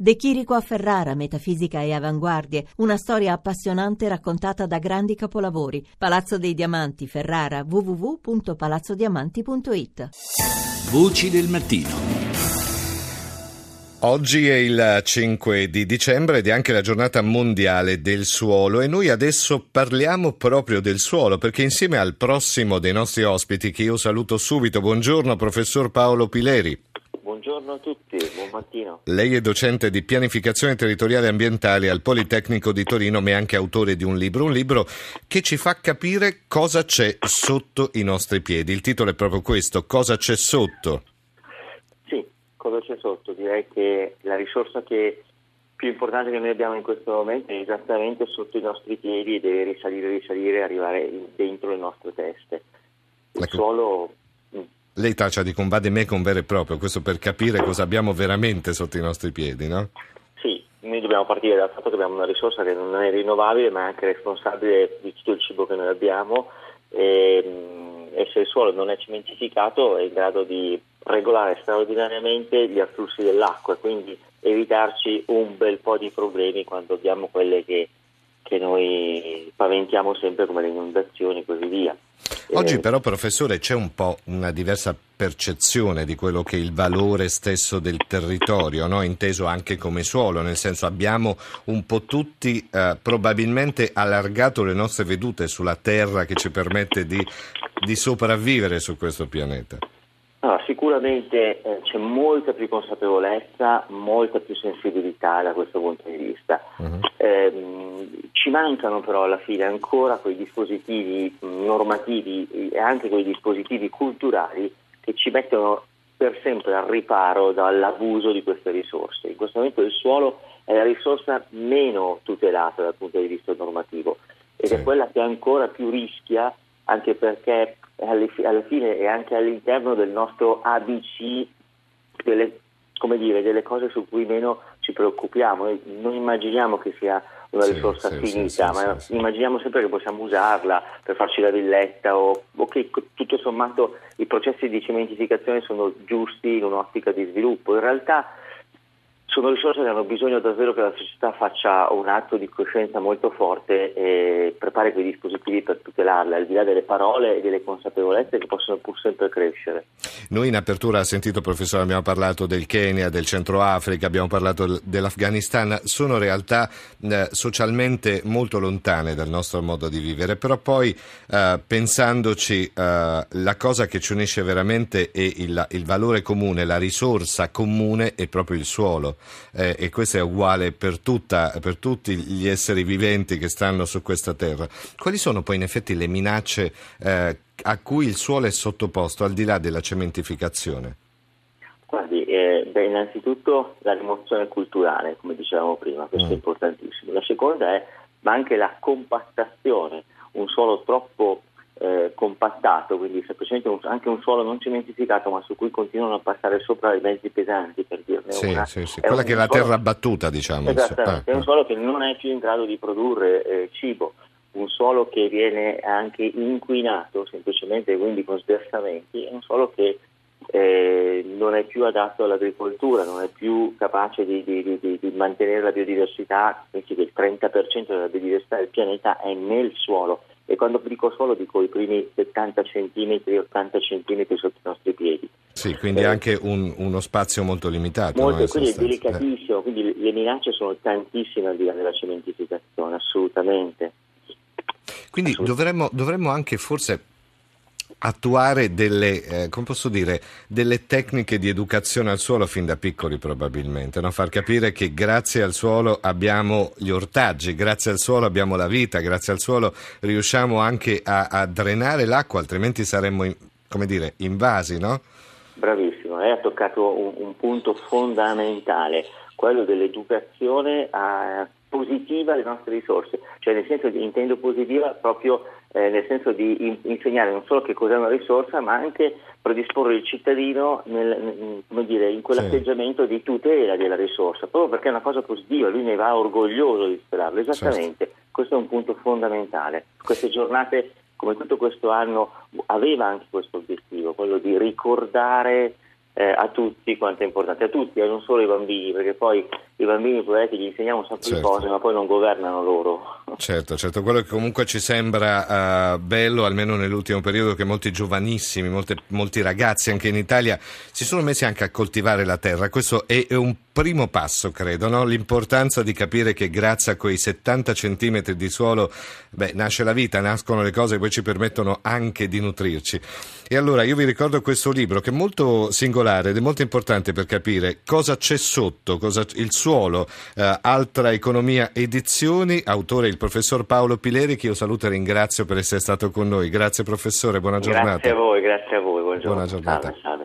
De Chirico a Ferrara, metafisica e avanguardie, una storia appassionante raccontata da grandi capolavori. Palazzo dei Diamanti, Ferrara, www.palazzodiamanti.it. Voci del mattino. Oggi è il 5 di dicembre ed è anche la giornata mondiale del suolo e noi adesso parliamo proprio del suolo perché insieme al prossimo dei nostri ospiti che io saluto subito, buongiorno professor Paolo Pileri. Buongiorno a tutti, buon mattino. Lei è docente di pianificazione territoriale ambientale al Politecnico di Torino, ma è anche autore di un libro, un libro che ci fa capire cosa c'è sotto i nostri piedi. Il titolo è proprio questo, Cosa c'è sotto? Sì, cosa c'è sotto? Direi che la risorsa che più importante che noi abbiamo in questo momento è esattamente sotto i nostri piedi e deve risalire, risalire e arrivare dentro le nostre teste. Il Ecco. suolo Lei taccia di me con vero e proprio, questo per capire cosa abbiamo veramente sotto i nostri piedi, no? Sì, noi dobbiamo partire dal fatto che abbiamo una risorsa che non è rinnovabile ma è anche responsabile di tutto il cibo che noi abbiamo e, mh, e se il suolo non è cementificato è in grado di regolare straordinariamente gli afflussi dell'acqua e quindi evitarci un bel po' di problemi quando abbiamo quelle che, che noi paventiamo sempre come le inondazioni e così via. Oggi Eh, però, professore, c'è un po' una diversa percezione di quello che è il valore stesso del territorio, no? inteso anche come suolo, nel senso abbiamo un po' tutti eh, probabilmente allargato le nostre vedute sulla terra che ci permette di, di sopravvivere su questo pianeta. Allora, sicuramente eh, c'è molta più consapevolezza, molta più sensibilità da questo punto di vista. Ci mancano però alla fine ancora quei dispositivi normativi e anche quei dispositivi culturali che ci mettono per sempre al riparo dall'abuso di queste risorse. In questo momento il suolo è la risorsa meno tutelata dal punto di vista normativo ed è quella che ancora più rischia anche perché alla fine è anche all'interno del nostro ABC delle, come dire, delle cose su cui meno ci preoccupiamo. Noi non immaginiamo che sia una Sì, risorsa sì, finita, sì, ma immaginiamo sempre che possiamo usarla per farci la villetta o, o che tutto sommato i processi di cementificazione sono giusti in un'ottica di sviluppo. In realtà sono risorse che hanno bisogno davvero che la società faccia un atto di coscienza molto forte e prepari quei dispositivi per tutelarle, al di là delle parole e delle consapevolezze che possono pur sempre crescere. Noi in apertura sentito, professore, abbiamo parlato del Kenya, del Centro Africa, abbiamo parlato dell'Afghanistan, sono realtà eh, socialmente molto lontane dal nostro modo di vivere, però poi eh, pensandoci eh, la cosa che ci unisce veramente è il, il valore comune, la risorsa comune è proprio il suolo eh, e questo è uguale per, tutta, per tutti gli esseri viventi che stanno su questa terra. Quali sono poi in effetti le minacce eh, a cui il suolo è sottoposto al di là della cementificazione? Guardi, eh, beh, innanzitutto la rimozione culturale, come dicevamo prima, questo Mm. è importantissimo. La seconda è ma anche la compattazione, un suolo troppo eh, compattato, quindi semplicemente un- anche un suolo non cementificato ma su cui continuano a passare sopra i mezzi pesanti, per dirne Sì, una. sì, sì. È Quella un che è la suolo- terra battuta, diciamo. Esattamente, Ah, è un ah. suolo che non è più in grado di produrre eh, cibo, un suolo che viene anche inquinato semplicemente quindi con sversamenti, è un suolo che eh, non è più adatto all'agricoltura, non è più capace di, di- di- di- di mantenere la biodiversità, pensi che il 30% della biodiversità del pianeta è nel suolo e quando dico suolo dico i primi 70 cm, 80 cm sotto i nostri piedi. Sì, quindi Eh, anche un- uno spazio molto limitato. Molto, no, in quindi è sostanza. Eh. delicatissimo, quindi le minacce sono tantissime al di là della cementificazione, assolutamente. Quindi dovremmo, dovremmo anche forse attuare delle, eh, dire, delle tecniche di educazione al suolo fin da piccoli probabilmente, no? far capire che grazie al suolo abbiamo gli ortaggi, grazie al suolo abbiamo la vita, grazie al suolo riusciamo anche a, a drenare l'acqua, altrimenti saremmo, in- dire, invasi, no? Bravissimo, lei ha toccato un, un punto fondamentale, quello dell'educazione eh, positiva alle nostre risorse, cioè nel senso intendo positiva proprio eh, nel senso di in- insegnare non solo che cos'è una risorsa, ma anche predisporre il cittadino nel, nel- come dire, in quell'atteggiamento di tutela della risorsa, proprio perché è una cosa positiva, lui ne va orgoglioso di tutelarlo, esattamente, questo è un punto fondamentale. Queste giornate come tutto questo anno aveva anche questo obiettivo, quello di ricordare eh, a tutti quanto è importante, a tutti, e non solo ai bambini, perché poi i bambini poeti gli insegniamo un sacco certo. di cose, ma poi non governano loro. Certo, certo, quello che comunque ci sembra uh, bello, almeno nell'ultimo periodo, che molti giovanissimi, molte, molti ragazzi anche in Italia si sono messi anche a coltivare la terra. Questo è, è un primo passo, credo, no? l'importanza di capire che grazie a quei 70 centimetri di suolo beh, nasce la vita, nascono le cose che poi ci permettono anche di nutrirci. E allora io vi ricordo questo libro che è molto singolare ed è molto importante per capire cosa c'è sotto, cosa, il suolo, eh, Altra Economia Edizioni, autore il professor Paolo Pileri che io saluto e ringrazio per essere stato con noi. Grazie professore, buona giornata. Grazie a voi, grazie a voi, buongiorno. Buona giornata. Salve, salve.